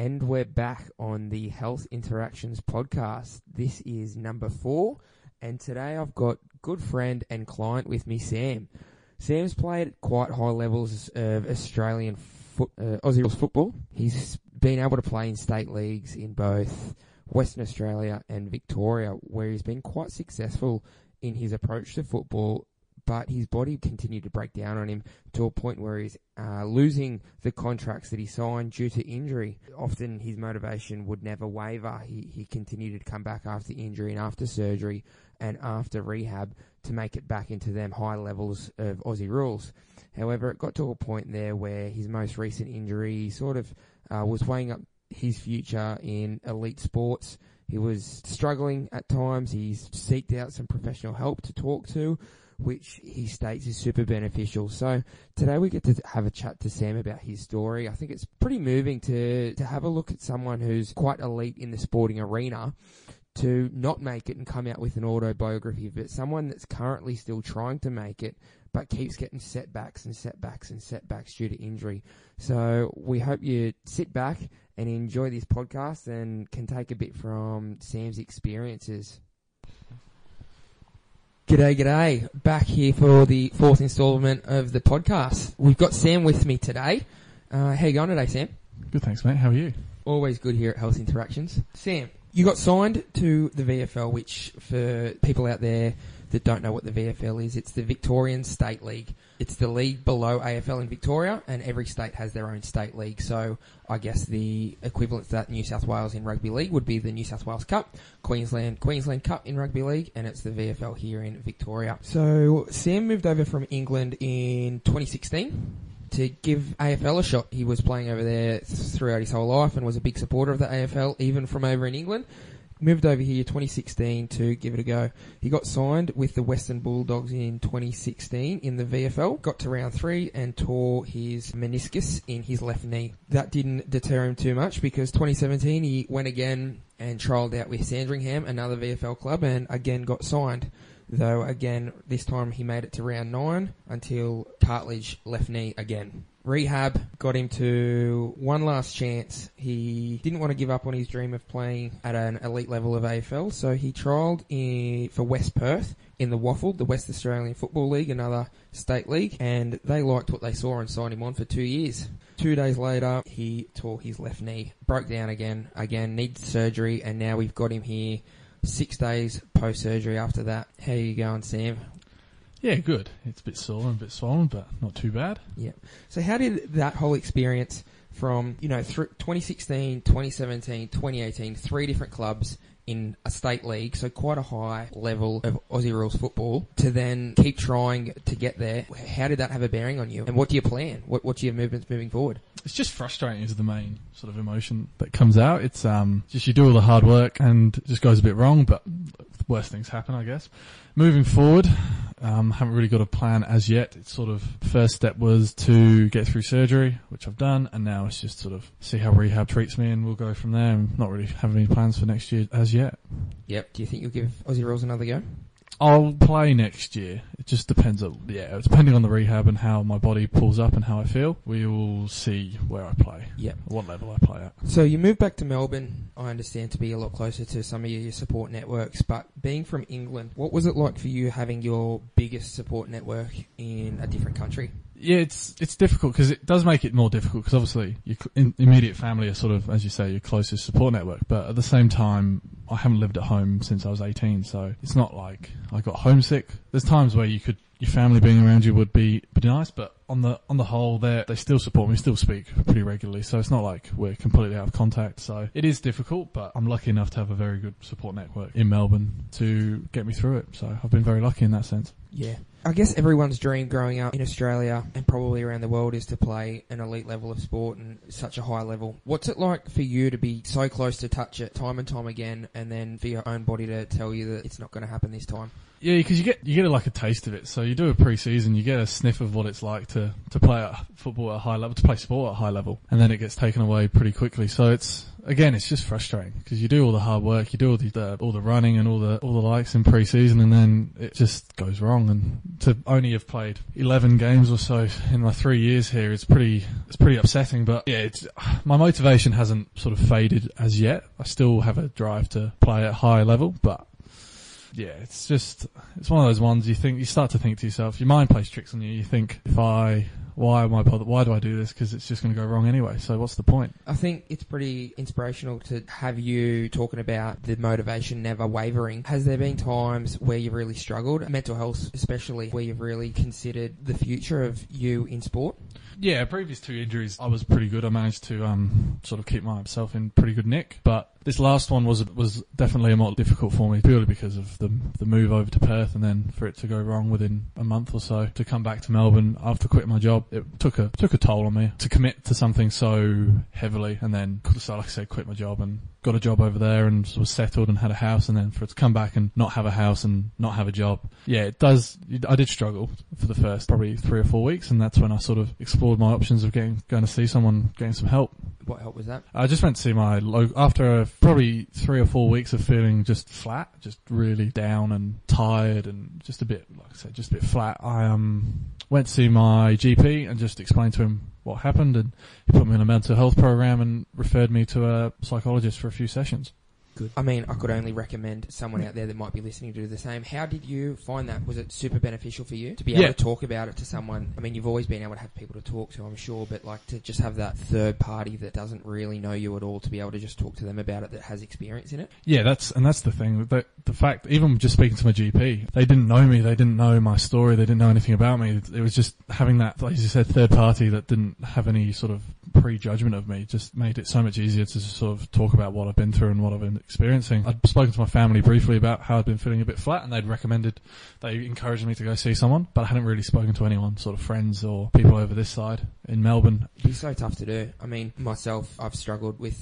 And we're back on the Health Interactions podcast. This is number four, and today I've got good friend and client with me, Sam. Sam's played at quite high levels of Australian foot, uh, Aussie rules football. He's been able to play in state leagues in both Western Australia and Victoria, where he's been quite successful in his approach to football but his body continued to break down on him to a point where he's uh, losing the contracts that he signed due to injury. Often his motivation would never waver. He, he continued to come back after injury and after surgery and after rehab to make it back into them high levels of Aussie rules. However, it got to a point there where his most recent injury sort of uh, was weighing up his future in elite sports. He was struggling at times. He's seeked out some professional help to talk to which he states is super beneficial. So today we get to have a chat to Sam about his story. I think it's pretty moving to, to have a look at someone who's quite elite in the sporting arena to not make it and come out with an autobiography, but someone that's currently still trying to make it, but keeps getting setbacks and setbacks and setbacks due to injury. So we hope you sit back and enjoy this podcast and can take a bit from Sam's experiences. G'day, g'day. Back here for the fourth instalment of the podcast. We've got Sam with me today. Uh, how you going today, Sam? Good, thanks, mate. How are you? Always good here at Health Interactions. Sam, you got signed to the VFL, which for people out there that don't know what the VFL is, it's the Victorian State League. It's the league below AFL in Victoria, and every state has their own state league. So I guess the equivalent to that New South Wales in rugby league would be the New South Wales Cup, Queensland Queensland Cup in rugby league, and it's the VFL here in Victoria. So Sam moved over from England in 2016 to give AFL a shot. He was playing over there throughout his whole life and was a big supporter of the AFL, even from over in England moved over here 2016 to give it a go. He got signed with the Western Bulldogs in 2016 in the VFL, got to round three and tore his meniscus in his left knee. That didn't deter him too much because 2017 he went again and trialled out with Sandringham, another VFL club, and again got signed. Though again, this time he made it to round nine until cartilage left knee again rehab got him to one last chance. He didn't want to give up on his dream of playing at an elite level of AFL, so he trialled in, for West Perth in the WAFL, the West Australian Football League, another state league, and they liked what they saw and signed him on for two years. Two days later, he tore his left knee, broke down again, again, needs surgery, and now we've got him here six days post surgery after that. How are you going, Sam? Yeah, good. It's a bit sore and a bit swollen, but not too bad. Yeah. So how did that whole experience from, you know, 2016, 2017, 2018, three different clubs in a state league, so quite a high level of Aussie rules football, to then keep trying to get there. How did that have a bearing on you? And what do you plan? What, what's your movements moving forward? It's just frustrating is the main sort of emotion that comes out. It's um, just you do all the hard work and it just goes a bit wrong, but worst things happen, I guess. Moving forward, um, haven't really got a plan as yet. It's sort of first step was to get through surgery, which I've done, and now it's just sort of see how rehab treats me, and we'll go from there. I'm not really having any plans for next year as yet. Yep. Do you think you'll give Aussie Rules another go? I'll play next year. It just depends on yeah, depending on the rehab and how my body pulls up and how I feel. We will see where I play. Yep. What level I play at. So you moved back to Melbourne, I understand, to be a lot closer to some of your support networks. But being from England, what was it like for you having your biggest support network in a different country? Yeah, it's it's difficult because it does make it more difficult because obviously your immediate family are sort of, as you say, your closest support network. But at the same time, I haven't lived at home since I was 18, so it's not like I got homesick. There's times where you could your family being around you would be pretty nice, but on the on the whole, they they still support me, still speak pretty regularly. So it's not like we're completely out of contact. So it is difficult, but I'm lucky enough to have a very good support network in Melbourne to get me through it. So I've been very lucky in that sense. Yeah. I guess everyone's dream growing up in Australia and probably around the world is to play an elite level of sport and such a high level. What's it like for you to be so close to touch it time and time again and then for your own body to tell you that it's not going to happen this time? Yeah, because you get you get like a taste of it. So you do a pre-season, you get a sniff of what it's like to, to play at football at a high level, to play sport at a high level, and then it gets taken away pretty quickly. So it's again, it's just frustrating because you do all the hard work, you do all the, the all the running and all the all the likes in pre-season, and then it just goes wrong. And to only have played 11 games or so in my three years here, it's pretty it's pretty upsetting. But yeah, my motivation hasn't sort of faded as yet. I still have a drive to play at a high level, but yeah, it's just it's one of those ones you think you start to think to yourself, your mind plays tricks on you. You think if I why am I bothered? Why do I do this? Because it's just going to go wrong anyway. So what's the point? I think it's pretty inspirational to have you talking about the motivation never wavering. Has there been times where you've really struggled, mental health especially, where you've really considered the future of you in sport? Yeah, previous two injuries, I was pretty good. I managed to um, sort of keep myself in pretty good nick, but this last one was was definitely a more difficult for me purely because of the the move over to Perth and then for it to go wrong within a month or so to come back to Melbourne after quitting my job it took a took a toll on me to commit to something so heavily and then so like I said quit my job and got a job over there and was settled and had a house and then for it to come back and not have a house and not have a job yeah it does I did struggle for the first probably three or four weeks and that's when I sort of explored my options of getting going to see someone getting some help what help was that? I just went to see my lo- after probably three or four weeks of feeling just flat, just really down and tired, and just a bit, like I said, just a bit flat. I um went to see my GP and just explained to him what happened, and he put me in a mental health program and referred me to a psychologist for a few sessions. Good. I mean, I could only recommend someone out there that might be listening to do the same. How did you find that? Was it super beneficial for you to be able Yeah. to talk about it to someone? I mean, you've always been able to have people to talk to, I'm sure, but like to just have that third party that doesn't really know you at all to be able to just talk to them about it that has experience in it. Yeah, that's and that's the thing. The, the fact, even just speaking to my GP, they didn't know me. They didn't know my story. They didn't know anything about me. It was just having that, like you said, third party that didn't have any sort of prejudgment of me. Just made it so much easier to sort of talk about what I've been through and what I've been experiencing. I'd spoken to my family briefly about how I'd been feeling a bit flat, and they'd recommended, they encouraged me to go see someone, but I hadn't really spoken to anyone, sort of friends or people over this side in Melbourne. Be so tough to do. I mean, myself, I've struggled with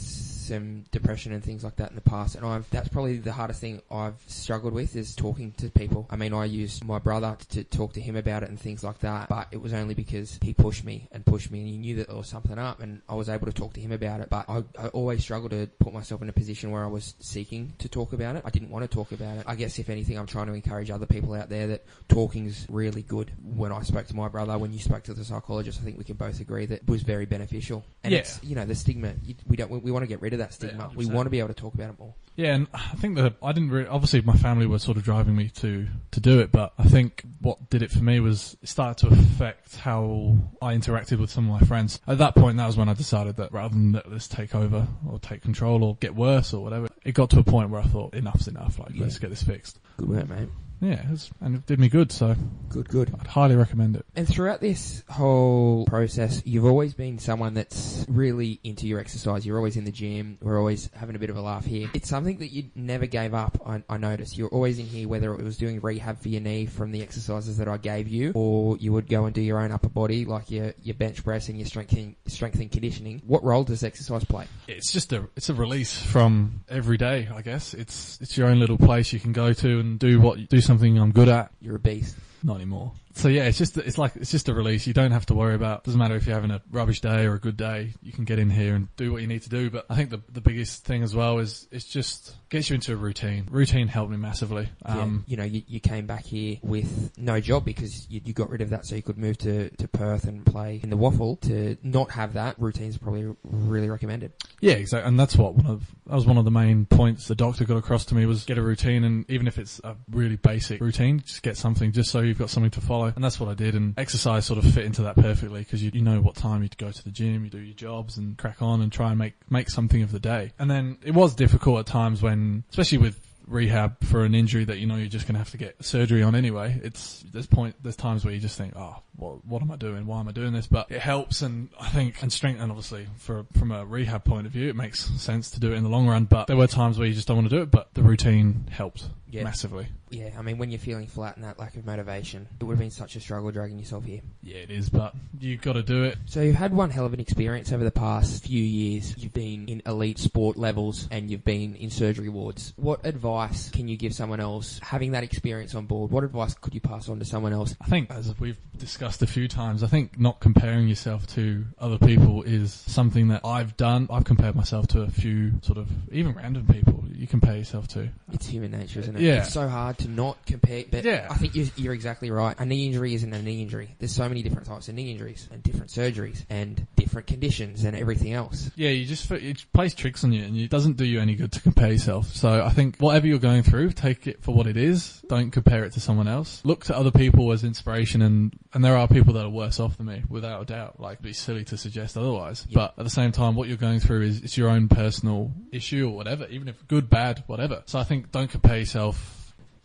some depression and things like that in the past, and I've that's probably the hardest thing I've struggled with is talking to people. I mean, I used my brother to talk to him about it and things like that, but it was only because he pushed me and pushed me, and he knew that there was something up, and I was able to talk to him about it. But I, I always struggled to put myself in a position where I was seeking to talk about it. I didn't want to talk about it. I guess if anything, I'm trying to encourage other people out there that talking's really good. When I spoke to my brother, when you spoke to the psychologist, I think we can both agree that it was very beneficial. And Yeah. it's, you know, the stigma, we don't, we, we want to get rid of that stigma. Yeah, we want to be able to talk about it more. Yeah, and I think that I didn't really, obviously my family were sort of driving me to, to do it, but I think what did it for me was it started to affect how I interacted with some of my friends. At that point, that was when I decided that rather than let this take over or take control or get worse or whatever, it got to a point where I thought enough's enough, like Yeah. let's get this fixed. Good work, mate. Yeah, it was, and it did me good, so Good, good. I'd highly recommend it. And throughout this whole process, you've always been someone that's really into your exercise. You're always in the gym. We're always having a bit of a laugh here. It's something that you never gave up. I, I noticed you're always in here, whether it was doing rehab for your knee from the exercises that I gave you, or you would go and do your own upper body, like your your bench press and your strength and, strength and conditioning. What role does exercise play? It's just a it's a release from every day, I guess. It's it's your own little place you can go to and do what do something I'm good at. You're a beast. Not anymore. So yeah, it's just it's like it's just a release. You don't have to worry about. Doesn't matter if you're having a rubbish day or a good day. You can get in here and do what you need to do. But I think the the biggest thing as well is it's just gets you into a routine. Routine helped me massively. Um, yeah, you know, you, you came back here with no job because you, you got rid of that so you could move to, to Perth and play in the WAFL. To not have that, routine's probably really recommended. Yeah, exactly. And that's what one of that was one of the main points the doctor got across to me was get a routine, and even if it's a really basic routine, just get something just so you've got something to follow. And that's what I did. And exercise sort of fit into that perfectly because you, you know what time you'd go to the gym, you do your jobs, and crack on and try and make make something of the day. And then it was difficult at times when, especially with rehab for an injury that you know you're just going to have to get surgery on anyway. It's there's point there's times where you just think, oh, what what am I doing? Why am I doing this? But it helps, and I think and strength, and obviously for from a rehab point of view, it makes sense to do it in the long run. But there were times where you just don't want to do it, but the routine helped Yeah. massively. Yeah, I mean, when you're feeling flat and that lack of motivation, it would have been such a struggle dragging yourself here. Yeah, it is, but you've got to do it. So you've had one hell of an experience over the past few years. You've been in elite sport levels and you've been in surgery wards. What advice can you give someone else having that experience on board? What advice could you pass on to someone else? I think, as we've discussed a few times, I think not comparing yourself to other people is something that I've done. I've compared myself to a few sort of even random people you compare yourself to. It's human nature, isn't it? Yeah. It's so hard to not compare. But Yeah. I think you're, you're exactly right. A knee injury isn't a knee injury. There's so many different types of knee injuries and different surgeries and different conditions and everything else. Yeah, you just it plays tricks on you, and it doesn't do you any good to compare yourself. So I think whatever you're going through, take it for what it is. Don't compare it to someone else. Look to other people as inspiration, and and there are people that are worse off than me, without a doubt. Like, it'd be silly to suggest otherwise. Yeah. But at the same time, what you're going through is it's your own personal issue or whatever, even if good, bad, whatever. So I think don't compare yourself.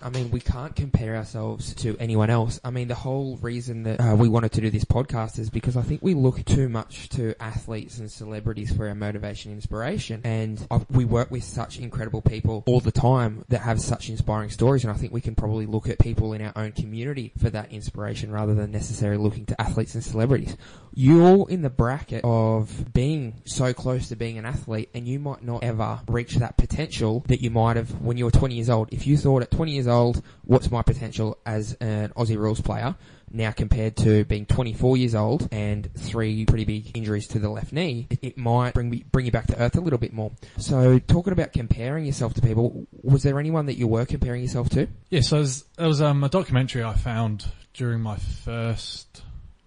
I mean, we can't compare ourselves to anyone else. I mean, the whole reason that uh, we wanted to do this podcast is because I think we look too much to athletes and celebrities for our motivation and inspiration. And i we work with such incredible people all the time that have such inspiring stories. And I think we can probably look at people in our own community for that inspiration rather than necessarily looking to athletes and celebrities. You're all in the bracket of being so close to being an athlete and you might not ever reach that potential that you might have when you were 20 years old. If you thought at 20 years old, what's my potential as an Aussie rules player? Now compared to being 24 years old and three pretty big injuries to the left knee, it, might bring me, bring you back to earth a little bit more. So talking about comparing yourself to people, was there anyone that you were comparing yourself to? Yeah, so there's, there was um, a documentary I found during my first,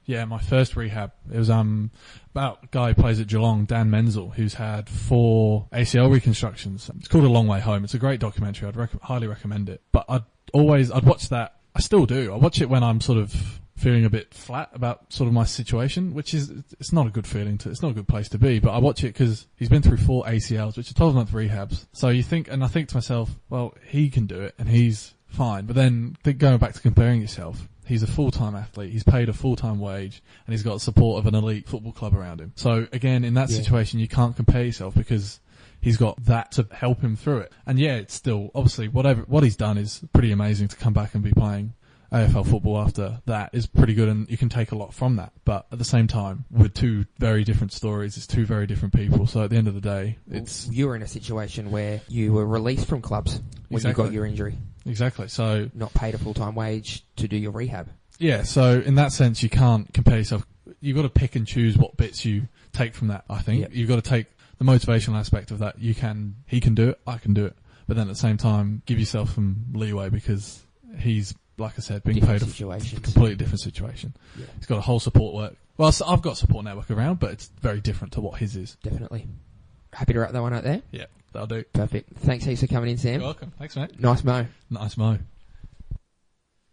yeah, my first rehab. It was um about a guy who plays at Geelong, Dan Menzel, who's had four ACL reconstructions. It's called A Long Way Home. It's a great documentary. I'd rec- highly recommend it. But I'd always, I'd watch that. I still do. I watch it when I'm sort of feeling a bit flat about sort of my situation, which is, it's not a good feeling to, it's not a good place to be, but I watch it because he's been through four ACLs, which are 12 month rehabs. So you think, and I think to myself, well, he can do it and he's fine. But then think going back to comparing yourself, he's a full-time athlete, he's paid a full-time wage, and he's got support of an elite football club around him. So again, in that Yeah. situation, you can't compare yourself because he's got that to help him through it. And yeah, it's still, obviously, whatever, what he's done is pretty amazing to come back and be playing AFL football after that is pretty good and you can take a lot from that. But at the same time, with two very different stories, it's two very different people. So at the end of the day, it's you were in a situation where you were released from clubs when you got your injury, exactly. So not paid a full-time wage to do your rehab. Yeah, so in that sense, you can't compare yourself. You've got to pick and choose what bits you take from that. I think Yep. you've got to take the motivational aspect of that. You can, he can do it, I can do it, but then at the same time, give yourself some leeway because he's, like I said, being Different paid a completely different situation. Yeah. He's got a whole support work. Well, I've got support network around, but it's very different to what his is. Definitely. Happy to wrap that one out there. Yeah, that'll do. Perfect. Thanks heaps for coming in, Sam. You're welcome. Thanks, mate. Nice mo. Nice mo.